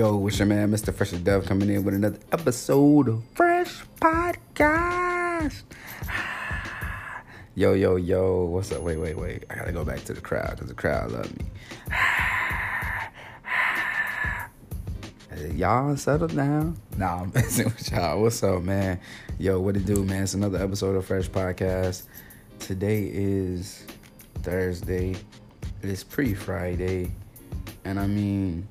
Yo, it's your man, Mr. Fresh Dove, coming in with another episode of Fresh Podcast. Yo, yo, yo, what's up? Wait, wait, wait. I gotta go back to the crowd because the crowd love me. y'all settle down. Nah, I'm messing with y'all. What's up, man? Yo, what it do, man? It's another episode of Fresh Podcast. Today is Thursday. It's pre Friday. And I mean,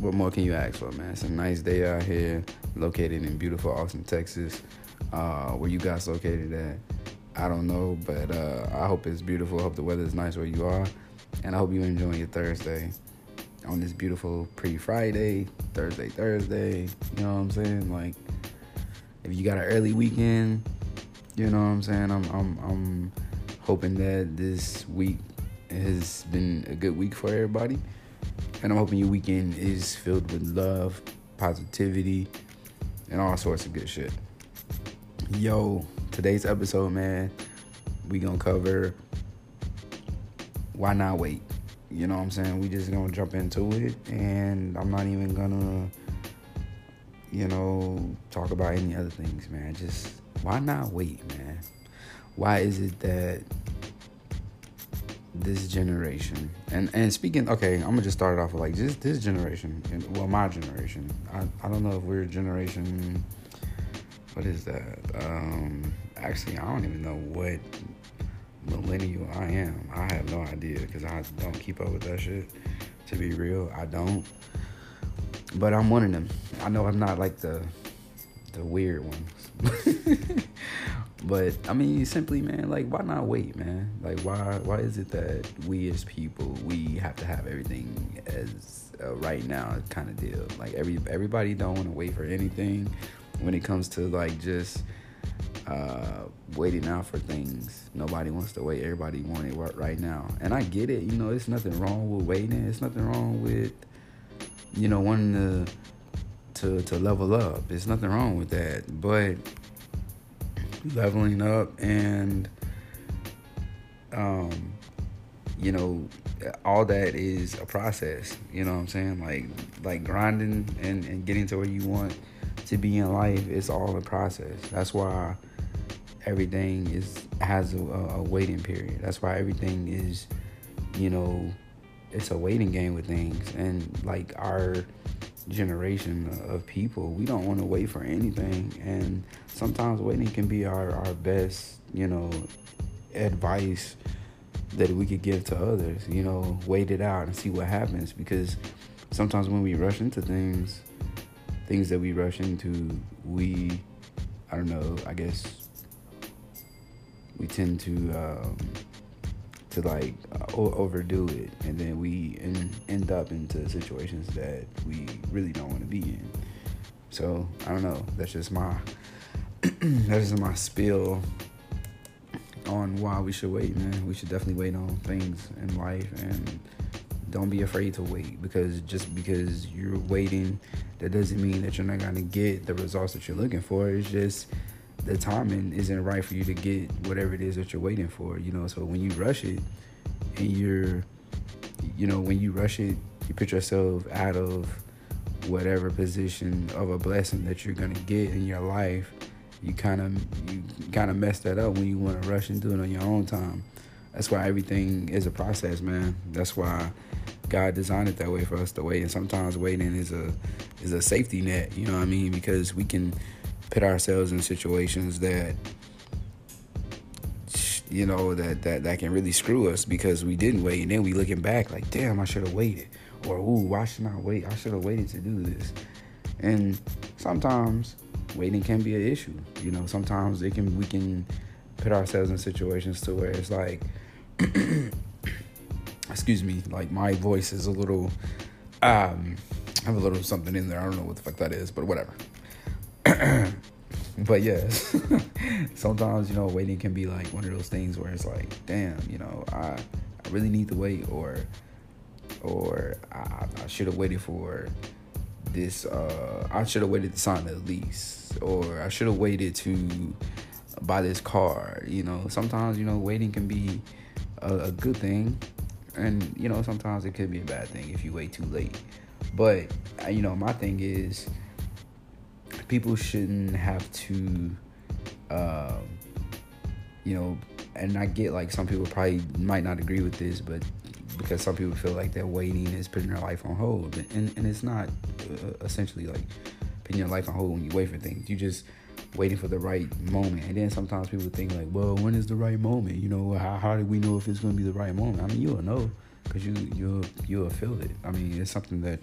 what more can you ask for, man? It's a nice day out here, located in beautiful Austin, Texas. Uh, where you guys located at? I don't know, but uh, I hope it's beautiful. I hope the weather is nice where you are, and I hope you're enjoying your Thursday on this beautiful pre-Friday, Thursday, Thursday. You know what I'm saying? Like, if you got an early weekend, you know what I'm saying. I'm I'm I'm hoping that this week has been a good week for everybody. And I'm hoping your weekend is filled with love, positivity, and all sorts of good shit. Yo, today's episode, man, we gonna cover why not wait. You know what I'm saying? We just gonna jump into it, and I'm not even gonna, you know, talk about any other things, man. Just why not wait, man? Why is it that this generation. And and speaking okay i'm gonna just start it off with like just this generation and well my generation. I, I don't know if we're generation what is that? Um actually i don't even know what millennial i am. I have no idea because i don't keep up with that shit to be real i don't. But i'm one of them. I know i'm not like the the weird ones But I mean, simply, man, like, why not wait, man? Like, why why is it that we as people we have to have everything as right now kind of deal? Like, every everybody don't want to wait for anything when it comes to like just uh, waiting out for things. Nobody wants to wait. Everybody want it right now, and I get it. You know, it's nothing wrong with waiting. It's nothing wrong with you know wanting to to to level up. There's nothing wrong with that, but leveling up and um you know all that is a process you know what i'm saying? Like like grinding and, and getting to where you want to be in life it's all a process. That's why everything is has a, a waiting period. That's why everything is you know it's a waiting game with things. And like our generation of people. We don't want to wait for anything, and sometimes waiting can be our, our best, you know, advice that we could give to others. You know, wait it out and see what happens because sometimes when we rush into things, things that we rush into, we, I don't know, I guess we tend to. Um, to like uh, overdo it, and then we in, end up into situations that we really don't want to be in. So I don't know. That's just my that's just my spill on why we should wait, man. We should definitely wait on things in life and don't be afraid to wait because just because you're waiting, that doesn't mean that you're not gonna get the results that you're looking for. It's just the timing isn't right for you to get whatever it is that you're waiting for, you know. So when you rush it and you're, you know, when you rush it, you put yourself out of whatever position of a blessing that you're gonna get in your life. You kind of you kind of mess that up when you want to rush and do it on your own time. That's why everything is a process, man. That's why God designed it that way for us to wait. And sometimes waiting is a is a safety net. You know what I mean? Because we can put ourselves in situations that you know that that that can really screw us because we didn't wait. And then we looking back like damn I should have waited. Or ooh why should I wait? I should have waited to do this. And sometimes waiting can be an issue. You know sometimes it can we can put ourselves in situations to where it's like excuse me like my voice is a little um I have a little something in there. I don't know what the fuck that is but whatever but yes, sometimes you know waiting can be like one of those things where it's like, damn, you know, I I really need to wait, or or I, I should have waited for this. Uh, I should have waited to sign the lease, or I should have waited to buy this car. You know, sometimes you know waiting can be a, a good thing, and you know sometimes it could be a bad thing if you wait too late. But uh, you know, my thing is, people shouldn't have to, uh, you know, and I get like some people probably might not agree with this, but because some people feel like that waiting is putting their life on hold, and and it's not uh, essentially like putting your life on hold when you wait for things. You just waiting for the right moment. And then sometimes people think like, well, when is the right moment? You know, how, how do we know if it's going to be the right moment? I mean, you'll know because you you'll you'll feel it. I mean, it's something that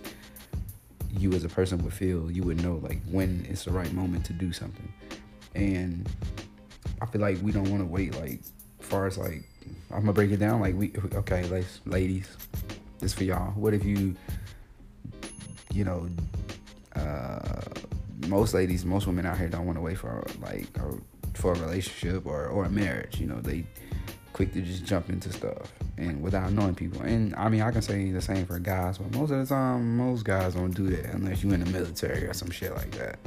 you as a person would feel. You would know like when it's the right moment to do something. And I feel like we don't want to wait. Like, far as like, I'm gonna break it down. Like, we okay, ladies, this for y'all. What if you, you know, uh, most ladies, most women out here don't want to wait for like a, for a relationship or or a marriage. You know, they quick to just jump into stuff and without knowing people. And I mean, I can say the same for guys, but most of the time, most guys don't do that unless you're in the military or some shit like that.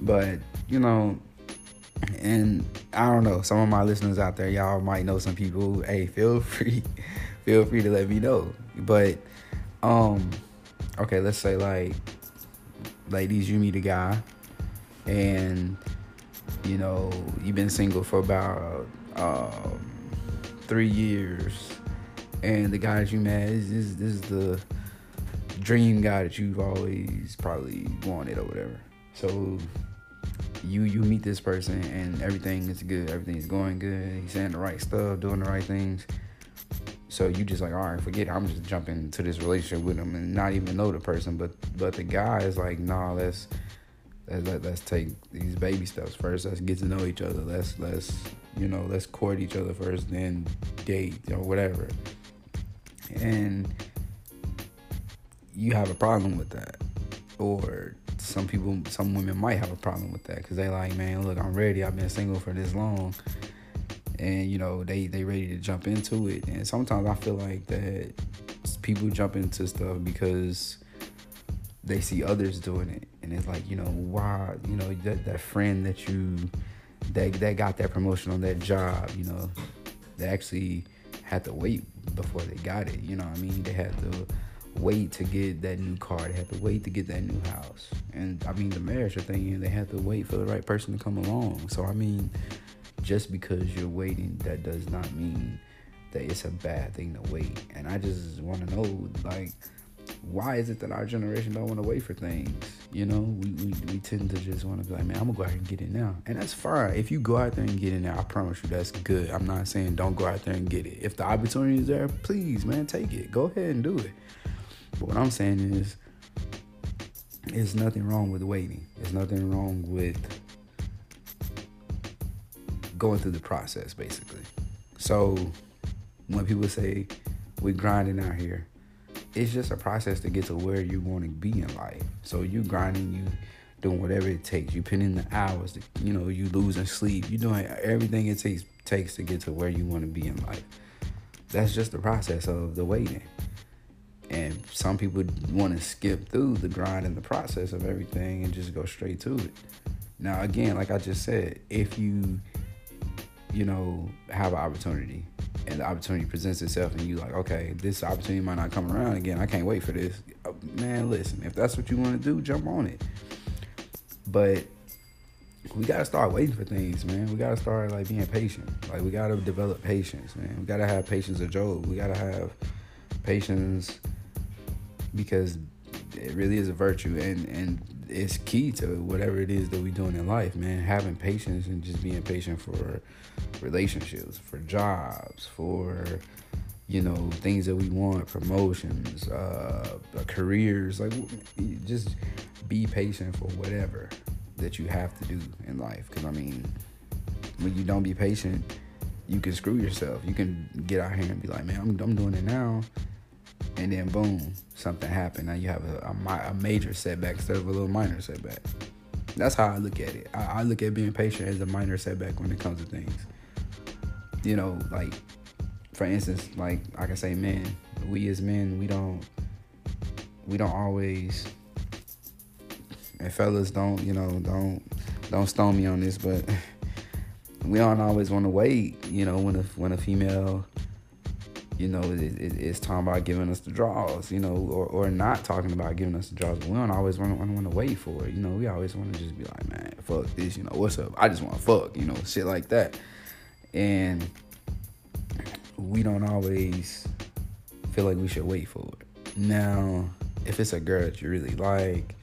But you know, and I don't know, some of my listeners out there, y'all might know some people. Hey, feel free, feel free to let me know. But um, okay, let's say like ladies, you meet a guy, and you know you've been single for about um, three years, and the guy that you met is this, this is the dream guy that you've always probably wanted or whatever. So you you meet this person and everything is good, everything's going good. He's saying the right stuff, doing the right things. So you just like, all right, forget it. I'm just jumping into this relationship with him and not even know the person. But but the guy is like, nah, let's let's let's take these baby steps first. Let's get to know each other. Let's let's you know let's court each other first, then date or whatever. And you have a problem with that, or some people, some women might have a problem with that because they like, man, look, I'm ready. I've been single for this long. And you know they they ready to jump into it. And sometimes i feel like that people jump into stuff because they see others doing it. And it's like you know why you know that, that friend that you that that got that promotion on that job you know they actually had to wait before they got it you know what i mean? They had to wait to get that new car they had to wait to get that new house. And i mean the marriage thing they had to wait for the right person to come along. So i mean just because you're waiting, that does not mean that it's a bad thing to wait. And I just want to know, like, why is it that our generation don't want to wait for things? You know, we, we, we tend to just want to be like, man, I'm gonna go out and get it now. And that's fine. If you go out there and get it now, I promise you that's good. I'm not saying don't go out there and get it. If the opportunity is there, please, man, take it. Go ahead and do it. But what I'm saying is, there's nothing wrong with waiting. There's nothing wrong with going through the process basically. So when people say we're grinding out here, it's just a process to get to where you want to be in life. So you grinding, you doing whatever it takes. You put in the hours, to, you know, you losing sleep. You doing everything it takes takes to get to where you want to be in life. That's just the process of the waiting. And some people want to skip through the grind and the process of everything and just go straight to it. Now, again, like I just said, if you you know, have an opportunity and the opportunity presents itself and you like, okay, this opportunity might not come around again. I can't wait for this. Uh, man, listen, if that's what you want to do, jump on it. But we gotta start waiting for things, man. We gotta start like being patient. Like we gotta develop patience, man. We gotta have patience of Job. We gotta have patience because it really is a virtue and and it's key to whatever it is that we're doing in life, man. Having patience and just being patient for relationships, for jobs, for you know things that we want, promotions, uh, careers. Like just be patient for whatever that you have to do in life. Because I mean, when you don't be patient, you can screw yourself. You can get out here and be like, man, I'm, I'm doing it now and then boom, something happened. Now you have a, a, a, major setback instead of a little minor setback. That's how I look at it. I, I, look at being patient as a minor setback when it comes to things. You know, like for instance, like I can say, men, we as men, we don't, we don't always, and fellas don't, you know, don't, don't stone me on this, but we don't always want to wait. You know, when a when a female you know, it, it, it's talking about giving us the draws, you know, or, or not talking about giving us the draws. We don't always want to want to wait for it, you know. We always want to just be like, man, fuck this, you know, what's up? I just want to fuck, you know, shit like that. And we don't always feel like we should wait for it. Now, if it's a girl that you really like,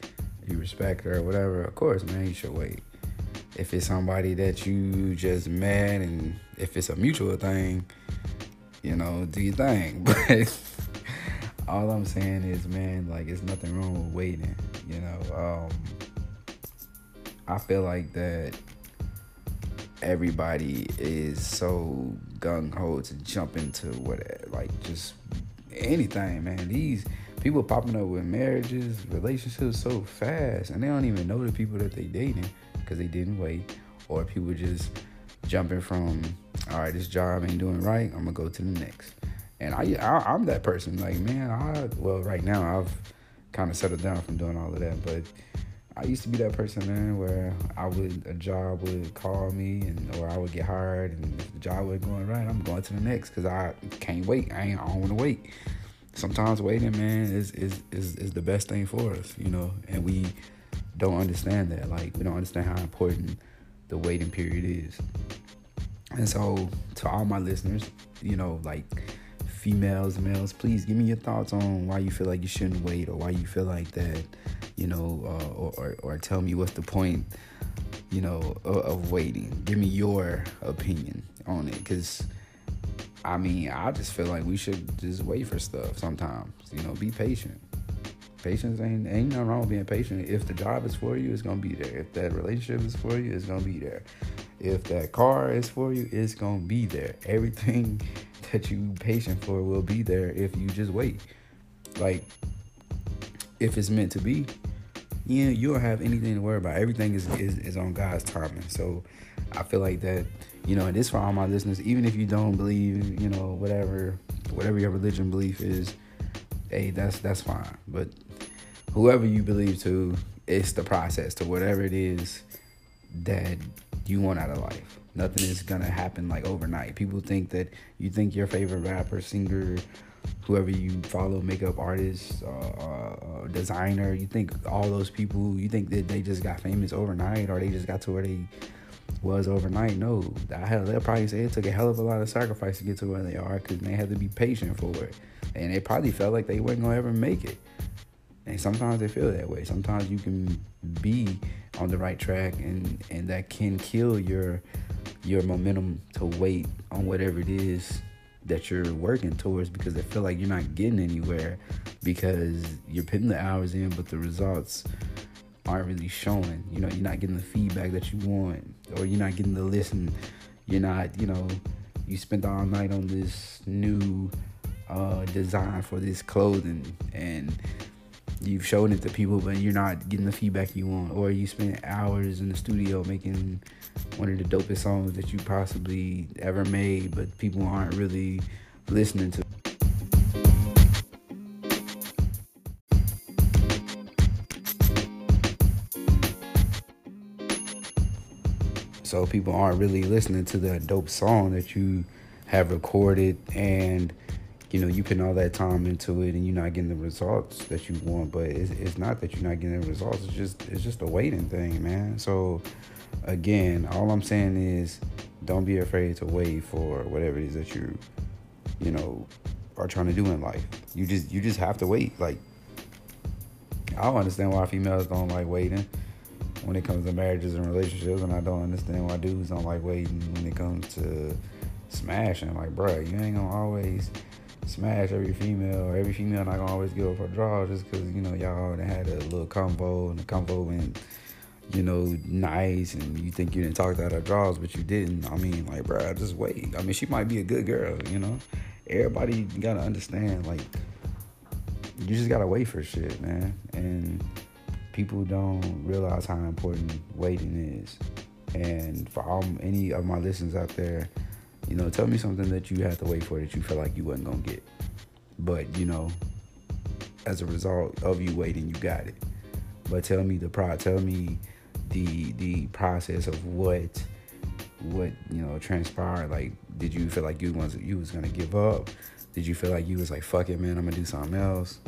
you respect her or whatever, of course, man, you should wait. If it's somebody that you just met and if it's a mutual thing, you know, do your thing. But all I'm saying is, man, like, it's nothing wrong with waiting. You know, um, I feel like that everybody is so gung ho to jump into what, like, just anything, man. These people popping up with marriages, relationships so fast, and they don't even know the people that they dating because they didn't wait, or people just jumping from all right, this job ain't doing right. I'm gonna go to the next. And I, I am that person. Like man, I well right now I've kind of settled down from doing all of that, but I used to be that person, man, where I would a job would call me and or I would get hired and if the job wasn't going right, I'm going to the next because I can't wait. I ain't I don't want to wait. Sometimes waiting, man, is, is is is the best thing for us, you know, and we don't understand that. Like we don't understand how important the waiting period is. And so, to all my listeners, you know, like females, males, please give me your thoughts on why you feel like you shouldn't wait, or why you feel like that, you know, uh, or, or, or tell me what's the point, you know, of, of waiting. Give me your opinion on it, because I mean, I just feel like we should just wait for stuff sometimes. You know, be patient. Patience ain't ain't nothing wrong with being patient. If the job is for you, it's gonna be there. If that relationship is for you, it's gonna be there. If that car is for you, it's gonna be there. Everything that you patient for will be there if you just wait. Like if it's meant to be, yeah, you don't have anything to worry about. Everything is, is, is on God's timing. So I feel like that, you know, and this for all my listeners, even if you don't believe, you know, whatever whatever your religion belief is, hey, that's that's fine. But whoever you believe to, it's the process to whatever it is that you want out of life. Nothing is gonna happen like overnight. People think that you think your favorite rapper, singer, whoever you follow, makeup artist, uh, uh, designer, you think all those people, you think that they just got famous overnight or they just got to where they was overnight. No, hell, they'll probably say it took a hell of a lot of sacrifice to get to where they are because they had to be patient for it, and they probably felt like they weren't gonna ever make it. And sometimes they feel that way. Sometimes you can be on the right track and and that can kill your your momentum to wait on whatever it is that you're working towards because they feel like you're not getting anywhere because you're putting the hours in but the results aren't really showing. You know, you're not getting the feedback that you want or you're not getting the listen. You're not, you know, you spent all night on this new uh, design for this clothing and you've shown it to people, but you're not getting the feedback you want, or you spent hours in the studio making one of the dopest songs that you possibly ever made, but people aren't really listening to. So people aren't really listening to the dope song that you have recorded and you know you putting all that time into it and you're not getting the results that you want but it's, it's not that you're not getting the results. It's just it's just a waiting thing man. So again all i'm saying is don't be afraid to wait for whatever it is that you you know are trying to do in life. You just you just have to wait. Like i don't understand why females don't like waiting when it comes to marriages and relationships and i don't understand why dudes don't like waiting when it comes to smashing. Like bro you ain't gonna always smash every female. Or every female not gonna always give up her draw just because you know y'all already had a little combo and the combo went you know nice and you think you didn't talk to her draws but you didn't. I mean like bro just wait. I mean she might be a good girl you know? Everybody gotta understand like you just gotta wait for shit man. And people don't realize how important waiting is. And for all any of my listeners out there you know, tell me something that you had to wait for that you felt like you wasn't gonna get. But, you know, as a result of you waiting, you got it. But tell me the pro tell me the the process of what what, you know, transpired. Like, did you feel like you was you was gonna give up? Did you feel like you was like, fuck it, man, I'm gonna do something else?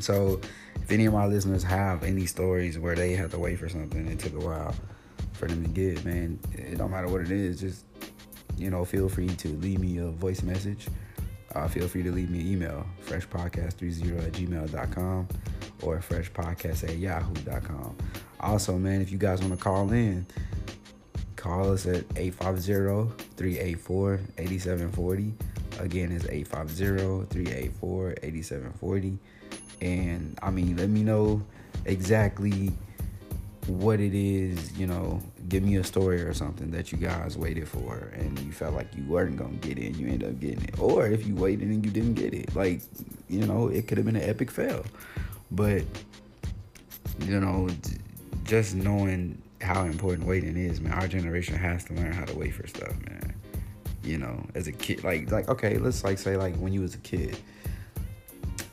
So, if any of my listeners have any stories where they had to wait for something, it took a while for them to get, man, it don't matter what it is, just, you know, feel free to leave me a voice message. Uh, feel free to leave me an email, freshpodcast30 at gmail.com or freshpodcast at yahoo.com. Also, man, if you guys want to call in, call us at 850-384-8740. Again, it's 850-384-8740. And I mean, let me know exactly what it is, you know, give me a story or something that you guys waited for and you felt like you weren't gonna get it and you end up getting it. Or if you waited and you didn't get it. Like, you know, it could have been an epic fail. But you know, just knowing how important waiting is, man. Our generation has to learn how to wait for stuff, man. You know, as a kid, like like okay, let's like say like when you was a kid,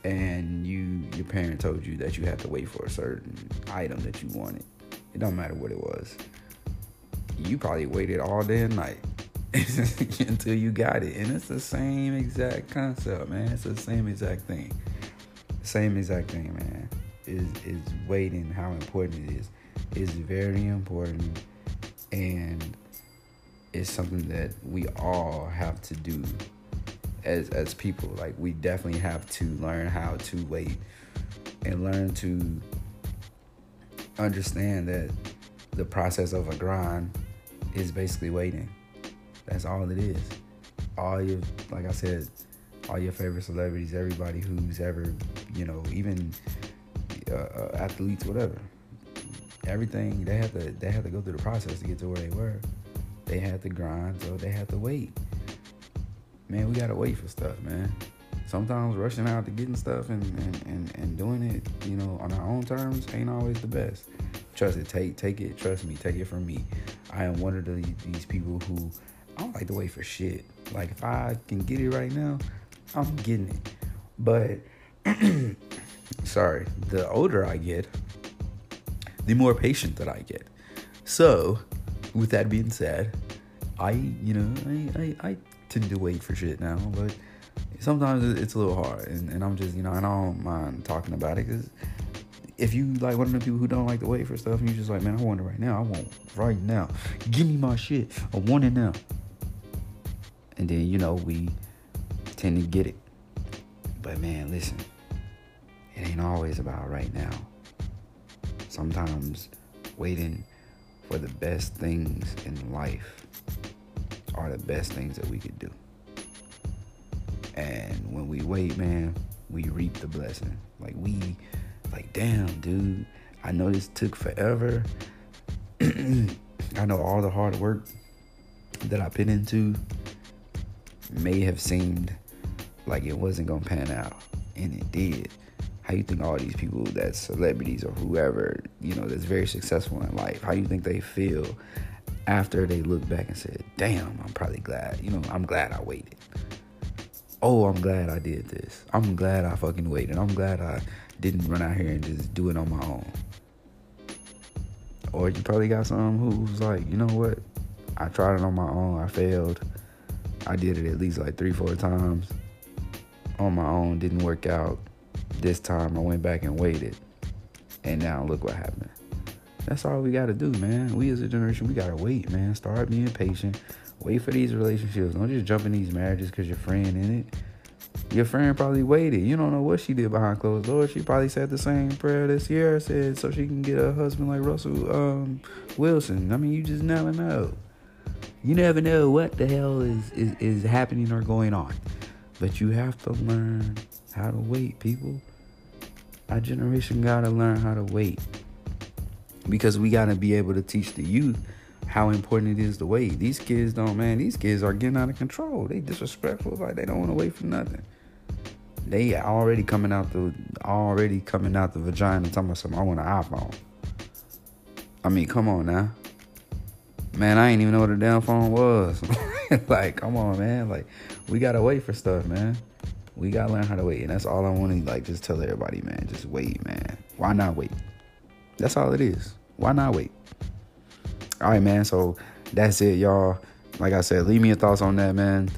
and you your parent told you that you had to wait for a certain item that you wanted. It don't matter what it was. You probably waited all day and night until you got it, and it's the same exact concept, man. It's the same exact thing. Same exact thing, man. Is is waiting how important it is is very important and it's something that we all have to do as as people like we definitely have to learn how to wait and learn to understand that the process of a grind is basically waiting that's all it is all your like i said all your favorite celebrities everybody who's ever you know even uh, athletes whatever everything they had to they had to go through the process to get to where they were. They had to grind, so they had to wait. Man, we gotta wait for stuff, man. Sometimes rushing out to getting stuff and, and, and, and doing it, you know, on our own terms ain't always the best. Trust it, take take it, trust me, take it from me. I am one of the, these people who I don't like to wait for shit. Like if I can get it right now, I'm getting it. But sorry, the older I get, the more patient that I get. So, with that being said, I, you know, I, I, I tend to wait for shit now, but sometimes it's a little hard, and, and I'm just, you know, I don't mind talking about it because if you like one of the people who don't like to wait for stuff, and you're just like, man, I want it right now. I want right now. Give me my shit. I want it now. And then you know we tend to get it. But man, listen, it ain't always about right now sometimes waiting for the best things in life are the best things that we could do. And when we wait, man, we reap the blessing. Like we like damn, dude, I know this took forever. I know all the hard work that I put into may have seemed like it wasn't gonna pan out, and it did how you think all these people that's celebrities or whoever you know that's very successful in life how you think they feel after they look back and said damn i'm probably glad you know i'm glad i waited oh i'm glad i did this i'm glad i fucking waited i'm glad i didn't run out here and just do it on my own or you probably got some who's like you know what i tried it on my own i failed i did it at least like three four times on my own didn't work out this time I went back and waited. And now look what happened. That's all we gotta do, man. We as a generation, we gotta wait, man. Start being patient. Wait for these relationships. Don't just jump in these marriages because your friend in it. Your friend probably waited. You don't know what she did behind closed doors. She probably said the same prayer that Ciara said so she can get a husband like Russell um, Wilson. I mean, you just never know. You never know what the hell is, is, is happening or going on. But you have to learn how to wait, people. Our generation gotta learn how to wait. Because we gotta be able to teach the youth how important it is to wait. These kids don't, man, these kids are getting out of control. They disrespectful, like they don't wanna wait for nothing. They already coming out the already coming out the vagina talking about something. I want an iPhone. I mean, come on now. Man, I ain't even know what a damn phone was. like, come on, man. Like, we gotta wait for stuff, man. We gotta learn how to wait, and that's all I want to like. Just tell everybody, man. Just wait, man. Why not wait? That's all it is. Why not wait? All right, man. So that's it, y'all. Like I said, leave me your thoughts on that, man.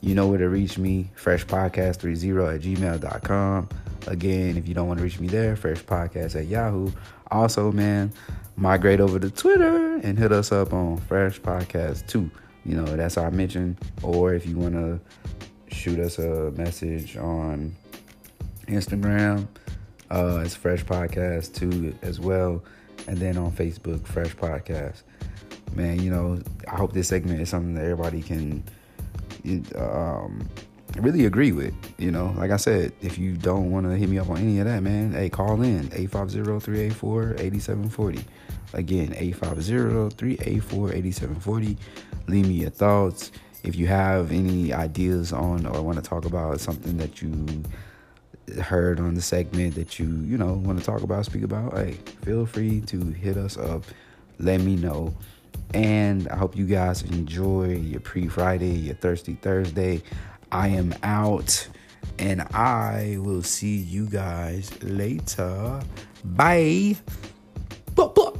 You know where to reach me, freshpodcast30 at gmail.com. Again, if you don't want to reach me there, freshpodcast at Yahoo. Also, man, migrate over to Twitter and hit us up on Fresh Podcast 2. You know, that's our mention. Or if you want to shoot us a message on Instagram, uh, it's Fresh Podcast 2 as well. And then on Facebook, Fresh Podcast. Man, you know, I hope this segment is something that everybody can um, really agree with. You know, like I said, if you don't want to hit me up on any of that, man, hey, call in 850-384-8740. Again, 850-384-8740. Leave me your thoughts. If you have any ideas on or want to talk about something that you heard on the segment that you, you know, want to talk about, speak about, hey, feel free to hit us up. Let me know. And I hope you guys enjoy your pre Friday, your Thirsty Thursday. I am out and I will see you guys later. Bye. Blah, blah.